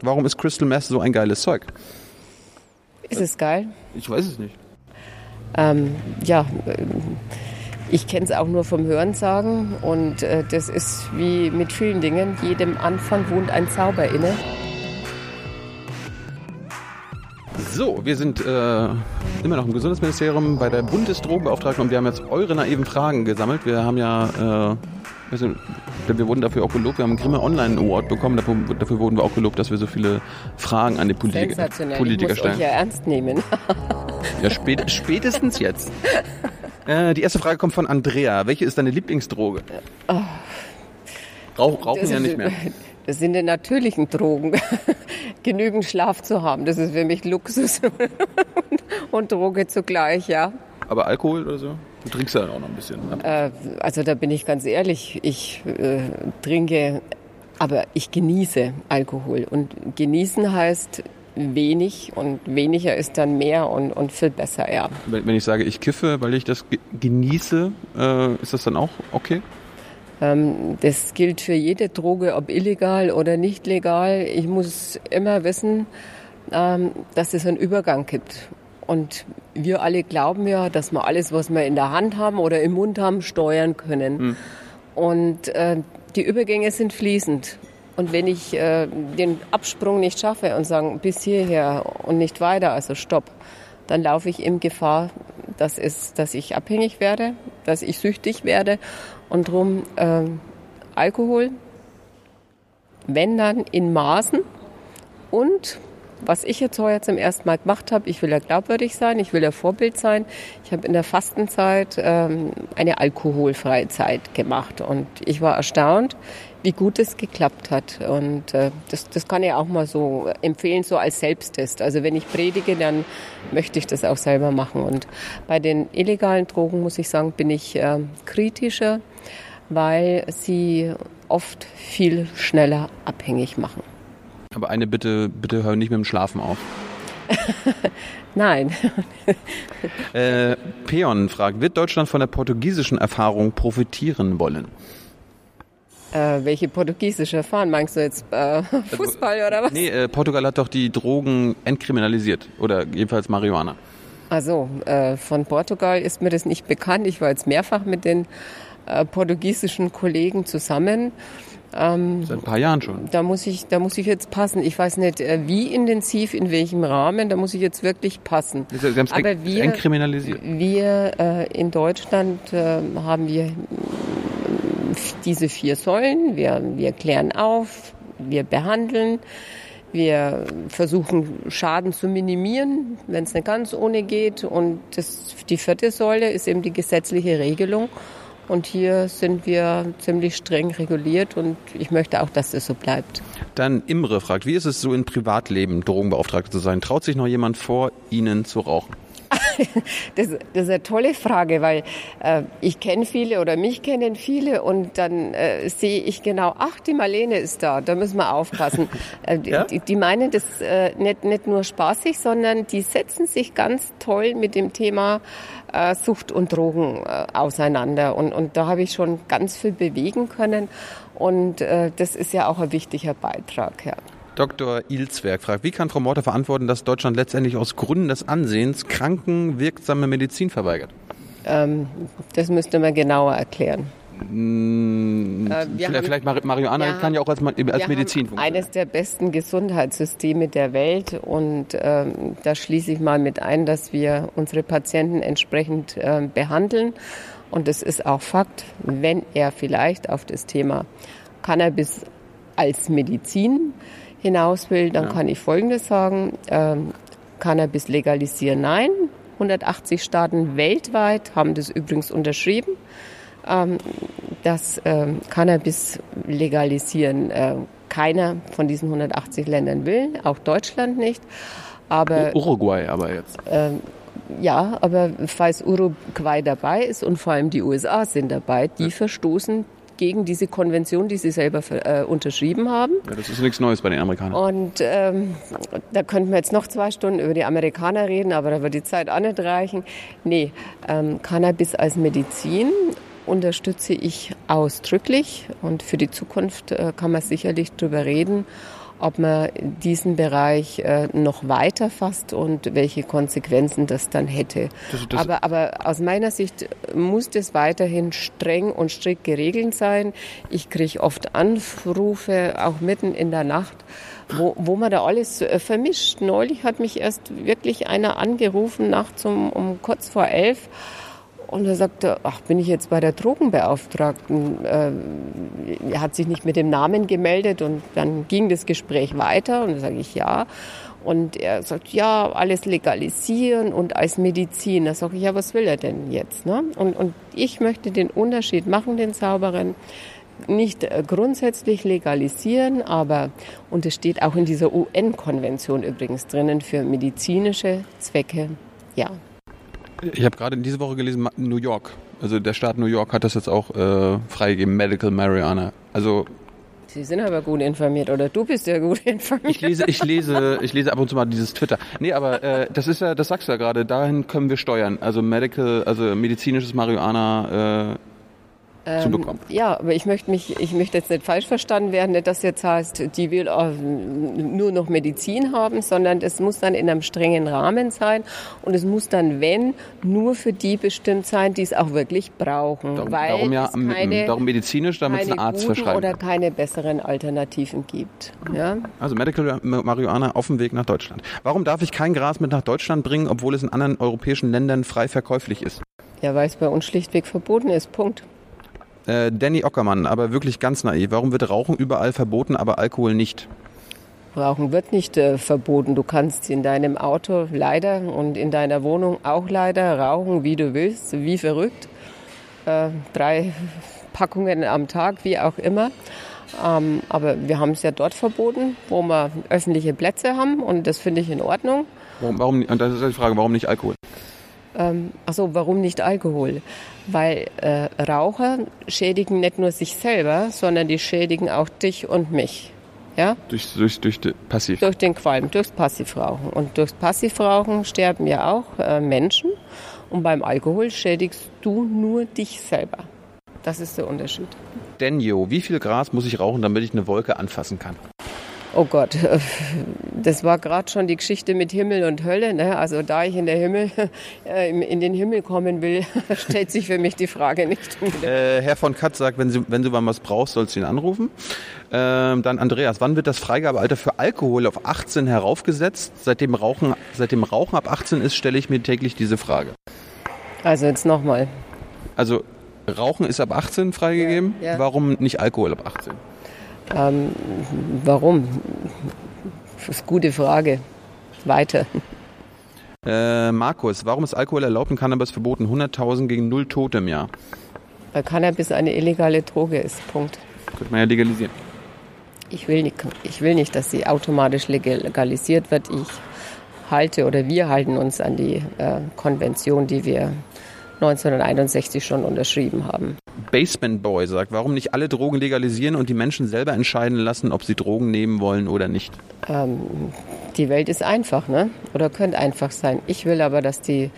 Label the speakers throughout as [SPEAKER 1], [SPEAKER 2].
[SPEAKER 1] Warum ist Crystal Meth so ein geiles Zeug?
[SPEAKER 2] Ist es geil?
[SPEAKER 1] Ich weiß es nicht.
[SPEAKER 2] Ähm, ja, äh, ich kenne es auch nur vom Hörensagen und äh, das ist wie mit vielen Dingen. Jedem Anfang wohnt ein Zauber inne.
[SPEAKER 1] So, wir sind äh, immer noch im Gesundheitsministerium bei der Bundesdrogenbeauftragten und wir haben jetzt eure naiven Fragen gesammelt. Wir haben ja, äh, wir, wir wurden dafür auch gelobt, wir haben einen Grimme Online Award bekommen, dafür, dafür, wurden wir auch gelobt, dass wir so viele Fragen an die Polit Politiker
[SPEAKER 2] stellen. Ich muss euch ja ernst nehmen.
[SPEAKER 1] ja, spät, spätestens jetzt. Äh, die erste Frage kommt von Andrea. Welche ist deine Lieblingsdroge? Oh. Rauch, rauchen das ja nicht mehr.
[SPEAKER 2] Das sind die natürlichen Drogen. Genügend Schlaf zu haben, das ist für mich Luxus und Droge zugleich, ja.
[SPEAKER 1] Aber Alkohol oder so? Du trinkst ja auch noch ein bisschen.
[SPEAKER 2] Ne? Äh, also da bin ich ganz ehrlich, ich äh, trinke, aber ich genieße Alkohol. Und genießen heißt wenig und weniger ist dann mehr und, und viel besser, ja.
[SPEAKER 1] Wenn ich sage, ich kiffe, weil ich das genieße, äh, ist das dann auch okay?
[SPEAKER 2] Ähm, das gilt für jede Droge, ob illegal oder nicht legal. Ich muss immer wissen, ähm, dass es einen Übergang gibt. Und wir alle glauben ja, dass wir alles, was wir in der Hand haben oder im Mund haben, steuern können. Hm. Und äh, die Übergänge sind fließend. Und wenn ich äh, den Absprung nicht schaffe und sage, bis hierher und nicht weiter, also stopp, dann laufe ich in Gefahr, dass, es, dass ich abhängig werde, dass ich süchtig werde. Und darum äh, Alkohol, wenn dann in Maßen und was ich jetzt heuer zum ersten Mal gemacht habe, ich will ja glaubwürdig sein, ich will ja Vorbild sein. Ich habe in der Fastenzeit ähm, eine alkoholfreie Zeit gemacht und ich war erstaunt, wie gut es geklappt hat. Und äh, das, das kann ich auch mal so empfehlen, so als Selbsttest. Also wenn ich predige, dann möchte ich das auch selber machen. Und bei den illegalen Drogen, muss ich sagen, bin ich äh, kritischer, weil sie oft viel schneller abhängig machen.
[SPEAKER 1] Aber eine Bitte, bitte hör nicht mit dem Schlafen auf.
[SPEAKER 2] Nein.
[SPEAKER 1] äh, Peon fragt, wird Deutschland von der portugiesischen Erfahrung profitieren wollen?
[SPEAKER 2] Äh, welche portugiesische Erfahrung? Meinst du jetzt äh, Fußball oder was?
[SPEAKER 1] Nee, äh, Portugal hat doch die Drogen entkriminalisiert. Oder jedenfalls Marihuana.
[SPEAKER 2] Also äh, von Portugal ist mir das nicht bekannt. Ich war jetzt mehrfach mit den äh, portugiesischen Kollegen zusammen.
[SPEAKER 1] Ähm, Seit ein paar Jahren schon.
[SPEAKER 2] Da muss ich, da muss ich jetzt passen. Ich weiß nicht, äh, wie intensiv, in welchem Rahmen. Da muss ich jetzt wirklich passen.
[SPEAKER 1] Sie haben es Aber wir, entkriminalisiert.
[SPEAKER 2] Wir äh, in Deutschland äh, haben wir diese vier Säulen. Wir, wir klären auf, wir behandeln, wir versuchen Schaden zu minimieren, wenn es nicht ganz ohne geht. Und das, die vierte Säule ist eben die gesetzliche Regelung. Und hier sind wir ziemlich streng reguliert und ich möchte auch, dass das so bleibt.
[SPEAKER 1] Dann Imre fragt, wie ist es so im Privatleben, Drogenbeauftragte zu sein? Traut sich noch jemand vor Ihnen zu rauchen?
[SPEAKER 2] das, das, ist eine tolle Frage, weil äh, ich kenne viele oder mich kennen viele und dann äh, sehe ich genau, ach, die Marlene ist da, da müssen wir aufpassen. äh, ja? die, die, meinen das äh, nicht, nicht nur spaßig, sondern die setzen sich ganz toll mit dem Thema äh, Sucht und Drogen äh, auseinander. Und, und da habe ich schon ganz viel bewegen können und das ist ja auch ein wichtiger Beitrag. Ja.
[SPEAKER 1] Dr. Ilzwerg fragt, wie kann Frau Morter verantworten, dass Deutschland letztendlich aus Gründen des Ansehens Kranken wirksame Medizin verweigert?
[SPEAKER 2] Ähm, das müsste man genauer erklären.
[SPEAKER 1] Mmh, äh, vielleicht, vielleicht Marihuana kann ja auch als, als Medizin funktionieren.
[SPEAKER 2] Eines der besten Gesundheitssysteme der Welt und ähm, da schließe ich mal mit ein, dass wir unsere Patienten entsprechend äh, behandeln. Und es ist auch Fakt, wenn er vielleicht auf das Thema Cannabis als Medizin hinaus will, dann ja. kann ich Folgendes sagen. Ähm, Cannabis legalisieren, nein. 180 Staaten weltweit haben das übrigens unterschrieben, ähm, dass ähm, Cannabis legalisieren äh, keiner von diesen 180 Ländern will, auch Deutschland nicht. Aber,
[SPEAKER 1] Uruguay aber jetzt.
[SPEAKER 2] Ähm, ja, aber falls Uruguay dabei ist und vor allem die USA sind dabei, die ja. verstoßen gegen diese Konvention, die sie selber äh, unterschrieben haben.
[SPEAKER 1] Ja, das ist nichts Neues bei den Amerikanern.
[SPEAKER 2] Und ähm, da könnten wir jetzt noch zwei Stunden über die Amerikaner reden, aber da wird die Zeit auch nicht reichen. Nee, ähm, Cannabis als Medizin unterstütze ich ausdrücklich und für die Zukunft äh, kann man sicherlich darüber reden, ob man diesen Bereich äh, noch weiter fasst und welche Konsequenzen das dann hätte. Das, das aber, aber aus meiner Sicht muss das weiterhin streng und strikt geregelt sein. Ich kriege oft Anrufe, auch mitten in der Nacht, wo, wo man da alles äh, vermischt. Neulich hat mich erst wirklich einer angerufen, nachts um, um kurz vor elf und er sagte, ach, bin ich jetzt bei der Drogenbeauftragten? Äh, er hat sich nicht mit dem Namen gemeldet und dann ging das Gespräch weiter und dann sage ich ja. Und er sagt, ja, alles legalisieren und als Medizin. Da sage ich, ja, was will er denn jetzt? Ne? Und, und ich möchte den Unterschied machen, den sauberen, nicht äh, grundsätzlich legalisieren, aber, und es steht auch in dieser UN-Konvention übrigens drinnen, für medizinische Zwecke, ja.
[SPEAKER 1] Ich habe gerade in dieser Woche gelesen, New York. Also der Staat New York hat das jetzt auch äh, freigegeben, Medical Marijuana. Also
[SPEAKER 2] Sie sind aber gut informiert oder du bist ja gut informiert.
[SPEAKER 1] Ich lese, ich lese, ich lese ab und zu mal dieses Twitter. Nee, aber äh, das ist ja, das sagst du ja gerade, dahin können wir steuern. Also Medical, also medizinisches Marihuana äh, zu ähm, bekommen.
[SPEAKER 2] Ja, aber ich möchte mich, ich möchte jetzt nicht falsch verstanden werden, nicht, dass jetzt heißt, die will nur noch Medizin haben, sondern es muss dann in einem strengen Rahmen sein und es muss dann, wenn, nur für die bestimmt sein, die es auch wirklich brauchen.
[SPEAKER 1] Darum, weil darum ja, keine, darum medizinisch, damit es ein Arzt verschreibt.
[SPEAKER 2] Oder keine besseren Alternativen gibt. Ja?
[SPEAKER 1] Also Medical Marihuana auf dem Weg nach Deutschland. Warum darf ich kein Gras mit nach Deutschland bringen, obwohl es in anderen europäischen Ländern frei verkäuflich ist?
[SPEAKER 2] Ja, weil es bei uns schlichtweg verboten ist. Punkt.
[SPEAKER 1] Äh, Danny Ockermann, aber wirklich ganz naiv. Warum wird Rauchen überall verboten, aber Alkohol nicht?
[SPEAKER 2] Rauchen wird nicht äh, verboten. Du kannst in deinem Auto leider und in deiner Wohnung auch leider rauchen, wie du willst, wie verrückt. Äh, drei Packungen am Tag, wie auch immer. Ähm, aber wir haben es ja dort verboten, wo wir öffentliche Plätze haben und das finde ich in Ordnung.
[SPEAKER 1] Warum, warum, und das ist die Frage, warum nicht Alkohol?
[SPEAKER 2] Ähm, achso, warum nicht Alkohol? Weil äh, Raucher schädigen nicht nur sich selber, sondern die schädigen auch dich und mich. Ja?
[SPEAKER 1] Durch, durch, durch Passiv.
[SPEAKER 2] Durch den Qualm, durchs Passivrauchen. Und durchs Passivrauchen sterben ja auch äh, Menschen. Und beim Alkohol schädigst du nur dich selber. Das ist der Unterschied.
[SPEAKER 1] Denjo, wie viel Gras muss ich rauchen, damit ich eine Wolke anfassen kann?
[SPEAKER 2] Oh Gott, das war gerade schon die Geschichte mit Himmel und Hölle. Ne? Also da ich in, der Himmel, äh, in den Himmel kommen will, stellt sich für mich die Frage nicht.
[SPEAKER 1] Äh, Herr von Katz sagt, wenn, Sie, wenn du mal was brauchst, sollst du ihn anrufen. Ähm, dann Andreas, wann wird das Freigabealter für Alkohol auf 18 heraufgesetzt? Seitdem Rauchen, seitdem Rauchen ab 18 ist, stelle ich mir täglich diese Frage.
[SPEAKER 2] Also jetzt nochmal.
[SPEAKER 1] Also Rauchen ist ab 18 freigegeben. Ja, ja. Warum nicht Alkohol ab 18?
[SPEAKER 2] Ähm, warum? Das ist eine gute Frage. Weiter.
[SPEAKER 1] Äh, Markus, warum ist Alkohol erlaubt und Cannabis verboten? 100.000 gegen null Tote im Jahr.
[SPEAKER 2] Weil Cannabis eine illegale Droge ist. Punkt.
[SPEAKER 1] Könnte man ja legalisieren.
[SPEAKER 2] Ich will nicht, ich will nicht dass sie automatisch legalisiert wird. Ich halte oder wir halten uns an die äh, Konvention, die wir 1961 schon unterschrieben haben.
[SPEAKER 1] Basement Boy sagt, warum nicht alle Drogen legalisieren und die Menschen selber entscheiden lassen, ob sie Drogen nehmen wollen oder nicht?
[SPEAKER 2] Ähm, die Welt ist einfach, ne? Oder könnte einfach sein. Ich will aber, dass die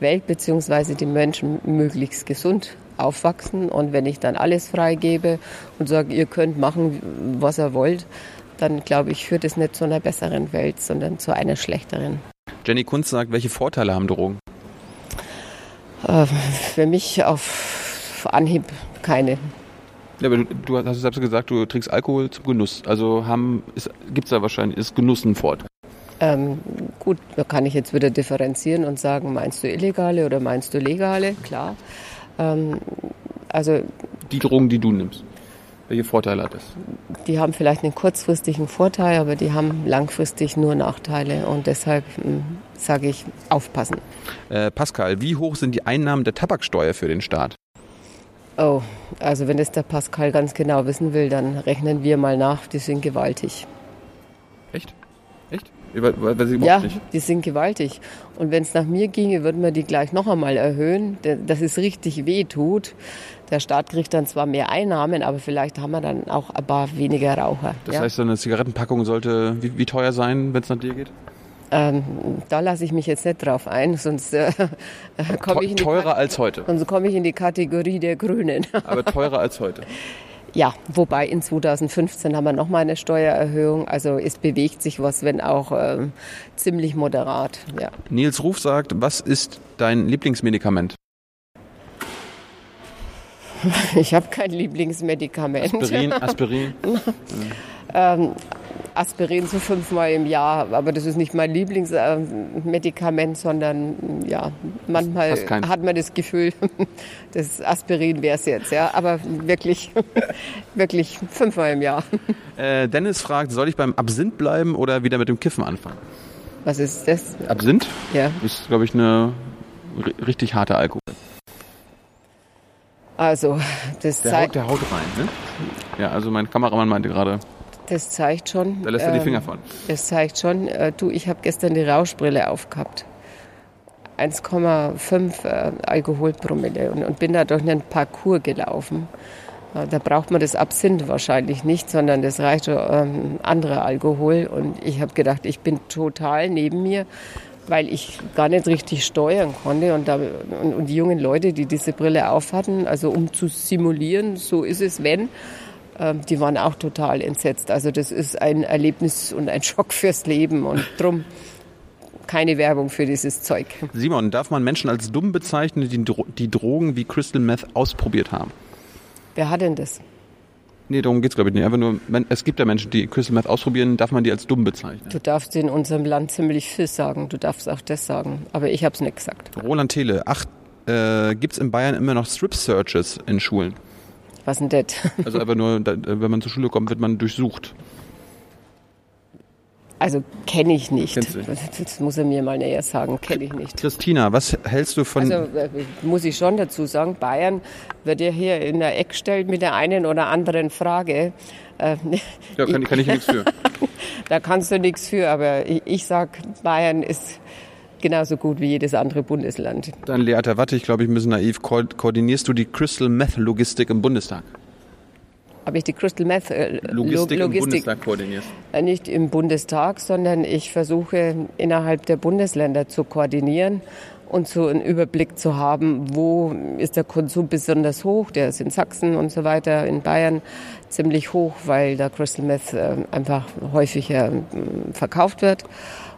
[SPEAKER 2] Welt bzw. die Menschen möglichst gesund aufwachsen und wenn ich dann alles freigebe und sage, ihr könnt machen, was ihr wollt, dann glaube ich, führt es nicht zu einer besseren Welt, sondern zu einer schlechteren.
[SPEAKER 1] Jenny Kunz sagt, welche Vorteile haben Drogen?
[SPEAKER 2] Äh, für mich auf Anhieb keine.
[SPEAKER 1] Ja, aber du, du hast selbst gesagt, du trinkst Alkohol zum Genuss. Also gibt es da wahrscheinlich, ist Genuss ein Vorteil?
[SPEAKER 2] Ähm, gut, da kann ich jetzt wieder differenzieren und sagen, meinst du illegale oder meinst du legale? Klar. Ähm, also
[SPEAKER 1] die Drogen, die du nimmst. Welche Vorteile hat das?
[SPEAKER 2] Die haben vielleicht einen kurzfristigen Vorteil, aber die haben langfristig nur Nachteile und deshalb hm, sage ich aufpassen.
[SPEAKER 1] Äh, Pascal, wie hoch sind die Einnahmen der Tabaksteuer für den Staat?
[SPEAKER 2] Oh, also wenn das der Pascal ganz genau wissen will, dann rechnen wir mal nach, die sind gewaltig.
[SPEAKER 1] Echt? Echt? Weil,
[SPEAKER 2] ja, nicht. die sind gewaltig. Und wenn es nach mir ginge, würden wir die gleich noch einmal erhöhen, dass es richtig weh tut. Der Staat kriegt dann zwar mehr Einnahmen, aber vielleicht haben wir dann auch ein paar weniger Raucher.
[SPEAKER 1] Das ja? heißt, eine Zigarettenpackung sollte wie, wie teuer sein, wenn es nach dir geht?
[SPEAKER 2] Ähm, da lasse ich mich jetzt nicht drauf ein, sonst äh,
[SPEAKER 1] komme ich in die
[SPEAKER 2] teurer
[SPEAKER 1] als heute.
[SPEAKER 2] Sonst komme ich in die Kategorie der Grünen.
[SPEAKER 1] aber teurer als heute.
[SPEAKER 2] Ja, wobei in 2015 haben wir nochmal eine Steuererhöhung. Also es bewegt sich was, wenn auch ähm, ziemlich moderat. Ja.
[SPEAKER 1] Nils Ruf sagt, was ist dein Lieblingsmedikament?
[SPEAKER 2] Ich habe kein Lieblingsmedikament.
[SPEAKER 1] Aspirin, Aspirin.
[SPEAKER 2] ähm, Aspirin so fünfmal im Jahr, aber das ist nicht mein Lieblingsmedikament, sondern ja, manchmal hat man das Gefühl, das Aspirin wäre es jetzt, ja, aber wirklich, wirklich fünfmal im Jahr.
[SPEAKER 1] Äh, Dennis fragt, soll ich beim Absinth bleiben oder wieder mit dem Kiffen anfangen?
[SPEAKER 2] Was ist das?
[SPEAKER 1] Absinth?
[SPEAKER 2] Ja.
[SPEAKER 1] Ist, glaube ich, eine richtig harte Alkohol.
[SPEAKER 2] Also, das
[SPEAKER 1] der
[SPEAKER 2] zeigt.
[SPEAKER 1] Haut, der haut rein, ne? Ja, also mein Kameramann meinte gerade.
[SPEAKER 2] Das zeigt schon.
[SPEAKER 1] Da lässt er die Finger von.
[SPEAKER 2] Das zeigt schon. Äh, du, ich habe gestern die Rauschbrille aufgehabt. 1,5 äh, Alkoholpromille und, und bin da durch einen Parcours gelaufen. Äh, da braucht man das Absinth wahrscheinlich nicht, sondern das reicht ähm, anderer Alkohol. Und ich habe gedacht, ich bin total neben mir weil ich gar nicht richtig steuern konnte. Und, da, und, und, die jungen Leute, die diese Brille aufhatten, also um zu simulieren, so ist es, wenn, die waren auch total entsetzt. Also das ist ein Erlebnis und ein Schock fürs Leben und drum keine Werbung für dieses Zeug.
[SPEAKER 1] Simon, darf man Menschen als dumm bezeichnen, die, die Drogen wie Crystal Meth ausprobiert haben?
[SPEAKER 2] Wer hat denn das?
[SPEAKER 1] Nee, darum geht es, glaube ich, nicht. Einfach nur, es gibt ja Menschen, die Crystal Meth ausprobieren, darf man die als dumm bezeichnen.
[SPEAKER 2] Du darfst in unserem Land ziemlich viel sagen. Du darfst auch das sagen. Aber ich habe es nicht gesagt.
[SPEAKER 1] Roland Thele, ach, äh, gibt es in Bayern immer noch Strip-Searches in Schulen?
[SPEAKER 2] Was denn das?
[SPEAKER 1] Also einfach nur, wenn man zur Schule kommt, wird man durchsucht.
[SPEAKER 2] Also kenne ich nicht. Das muss er mir mal näher sagen. Kenne ich nicht.
[SPEAKER 1] Christina, was hältst du von.
[SPEAKER 2] Also äh, muss ich schon dazu sagen, Bayern wird ja hier in der Eck gestellt mit der einen oder anderen Frage.
[SPEAKER 1] Äh, ja, kann, kann ich nichts für.
[SPEAKER 2] da kannst du nichts für, aber ich, ich sage, Bayern ist genauso gut wie jedes andere Bundesland.
[SPEAKER 1] Dann Leata Watte, ich glaube, ich bin ein bisschen naiv. Ko koordinierst du die Crystal Meth Logistik im Bundestag?
[SPEAKER 2] Habe ich die Crystal Meth
[SPEAKER 1] äh, Logistik, Logistik im Bundestag koordinierst?
[SPEAKER 2] Äh, nicht im Bundestag, sondern ich versuche innerhalb der Bundesländer zu koordinieren und so einen Überblick zu haben, wo ist der Konsum besonders hoch. Der ist in Sachsen und so weiter, in Bayern ziemlich hoch, weil da Crystal Meth äh, einfach häufiger verkauft wird.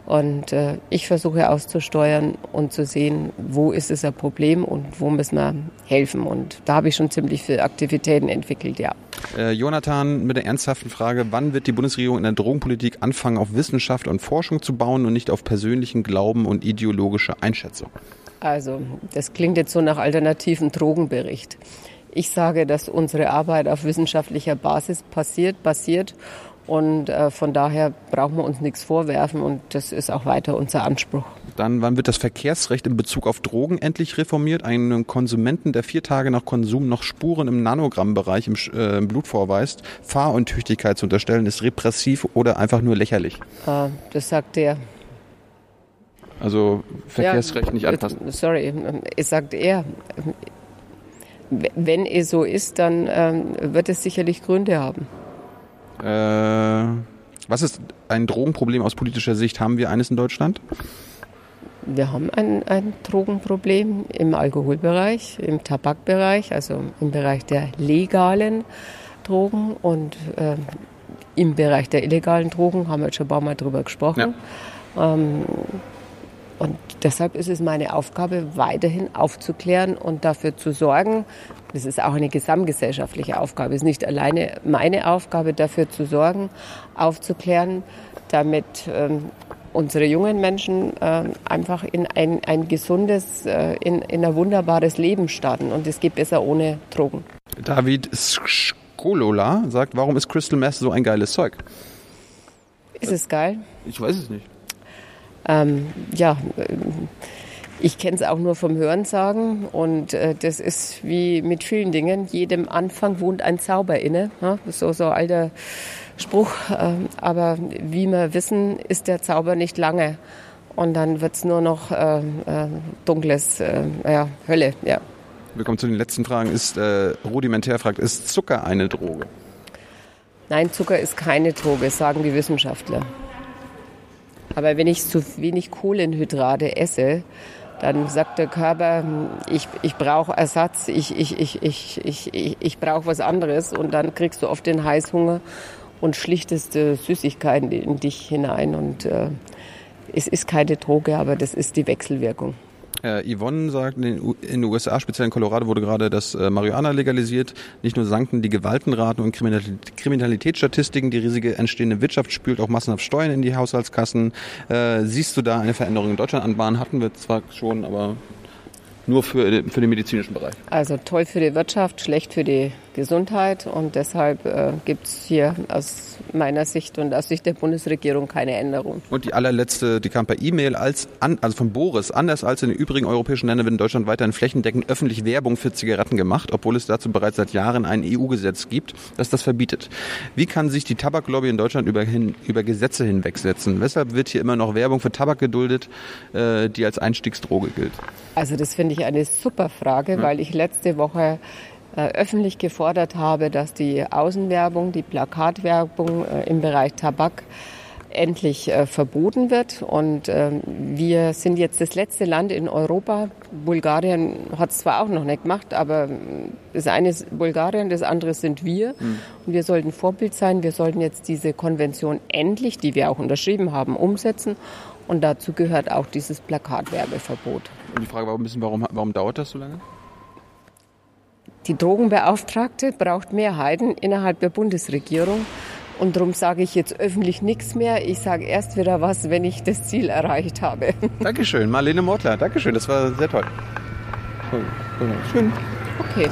[SPEAKER 2] Und äh, ich versuche auszusteuern und zu sehen, wo ist es ein Problem und wo müssen wir helfen. Und da habe ich schon ziemlich viele Aktivitäten entwickelt, ja.
[SPEAKER 1] Äh, Jonathan mit der ernsthaften Frage, wann wird die Bundesregierung in der Drogenpolitik anfangen, auf Wissenschaft und Forschung zu bauen und nicht auf persönlichen Glauben und ideologische Einschätzung?
[SPEAKER 2] Also, das klingt jetzt so nach alternativen Drogenbericht. Ich sage, dass unsere Arbeit auf wissenschaftlicher Basis passiert, basiert und äh, von daher brauchen wir uns nichts vorwerfen und das ist auch weiter unser Anspruch.
[SPEAKER 1] Dann, wann wird das Verkehrsrecht in Bezug auf Drogen endlich reformiert? Einem Konsumenten, der vier Tage nach Konsum noch Spuren im Nanogrammbereich im, äh, im Blut vorweist, Fahruntüchtigkeit zu unterstellen, ist repressiv oder einfach nur lächerlich?
[SPEAKER 2] Äh, das sagt der.
[SPEAKER 1] Also Verkehrsrecht ja, nicht anpassen.
[SPEAKER 2] Sorry, es sagt er. Wenn es so ist, dann ähm, wird es sicherlich Gründe haben.
[SPEAKER 1] Äh, was ist ein Drogenproblem aus politischer Sicht? Haben wir eines in Deutschland?
[SPEAKER 2] Wir haben ein, ein Drogenproblem im Alkoholbereich, im Tabakbereich, also im Bereich der legalen Drogen und äh, im Bereich der illegalen Drogen haben wir jetzt schon ein paar Mal drüber gesprochen. Ja. Ähm, deshalb ist es meine Aufgabe, weiterhin aufzuklären und dafür zu sorgen, das ist auch eine gesamtgesellschaftliche Aufgabe, es ist nicht alleine meine Aufgabe, dafür zu sorgen, aufzuklären, damit ähm, unsere jungen Menschen äh, einfach in ein, ein gesundes, äh, in, in ein wunderbares Leben starten. Und es geht besser ohne Drogen.
[SPEAKER 1] David Skolola sagt, warum ist Crystal Meth so ein geiles Zeug?
[SPEAKER 2] Ist es geil?
[SPEAKER 1] Ich weiß es nicht.
[SPEAKER 2] Ähm, ja, ich kenne es auch nur vom Hörensagen und äh, das ist wie mit vielen Dingen. Jedem Anfang wohnt ein Zauber inne. Ja? So so alter Spruch. Äh, aber wie wir wissen, ist der Zauber nicht lange und dann wird es nur noch äh, äh, dunkles, äh, ja, Hölle. Ja.
[SPEAKER 1] Wir kommen zu den letzten Fragen. Ist äh, rudimentär fragt, ist Zucker eine Droge?
[SPEAKER 2] Nein, Zucker ist keine Droge, sagen die Wissenschaftler. Aber wenn ich zu wenig Kohlenhydrate esse, dann sagt der Körper, ich, ich brauche Ersatz, ich, ich, ich, ich, ich, ich, ich brauche was anderes. Und dann kriegst du oft den Heißhunger und schlichteste Süßigkeiten in dich hinein. Und äh, es ist keine Droge, aber das ist die Wechselwirkung.
[SPEAKER 1] Äh, Yvonne sagt, in den USA, speziell in Colorado, wurde gerade das äh, Marihuana legalisiert. Nicht nur sanken die Gewaltenraten und Kriminalitätsstatistiken, die riesige entstehende Wirtschaft spült auch massenhaft Steuern in die Haushaltskassen. Äh, siehst du da eine Veränderung in Deutschland anbahnen? Hatten wir zwar schon, aber nur für, für den medizinischen Bereich.
[SPEAKER 2] Also toll für die Wirtschaft, schlecht für die Gesundheit und deshalb äh, gibt es hier aus meiner Sicht und aus Sicht der Bundesregierung keine Änderung.
[SPEAKER 1] Und die allerletzte, die kam per E-Mail als an, also von Boris, anders als in den übrigen europäischen Ländern wird in Deutschland weiterhin flächendeckend öffentlich Werbung für Zigaretten gemacht, obwohl es dazu bereits seit Jahren ein EU-Gesetz gibt, das das verbietet. Wie kann sich die Tabaklobby in Deutschland über, hin, über Gesetze hinwegsetzen? Weshalb wird hier immer noch Werbung für Tabak geduldet, äh, die als Einstiegsdroge gilt?
[SPEAKER 2] Also das finde ich eine super Frage, ja. weil ich letzte Woche öffentlich gefordert habe, dass die Außenwerbung, die Plakatwerbung äh, im Bereich Tabak endlich äh, verboten wird. Und ähm, wir sind jetzt das letzte Land in Europa. Bulgarien hat es zwar auch noch nicht gemacht, aber das eine ist Bulgarien, das andere sind wir. Mhm. Und wir sollten Vorbild sein. Wir sollten jetzt diese Konvention endlich, die wir auch unterschrieben haben, umsetzen. Und dazu gehört auch dieses Plakatwerbeverbot.
[SPEAKER 1] Und die Frage war ein bisschen, warum, warum dauert das so lange?
[SPEAKER 2] Die Drogenbeauftragte braucht Mehrheiten innerhalb der Bundesregierung. Und darum sage ich jetzt öffentlich nichts mehr. Ich sage erst wieder was, wenn ich das Ziel erreicht habe.
[SPEAKER 1] Dankeschön, Marlene Mortler. Dankeschön, das war sehr toll.
[SPEAKER 2] Schön. Okay.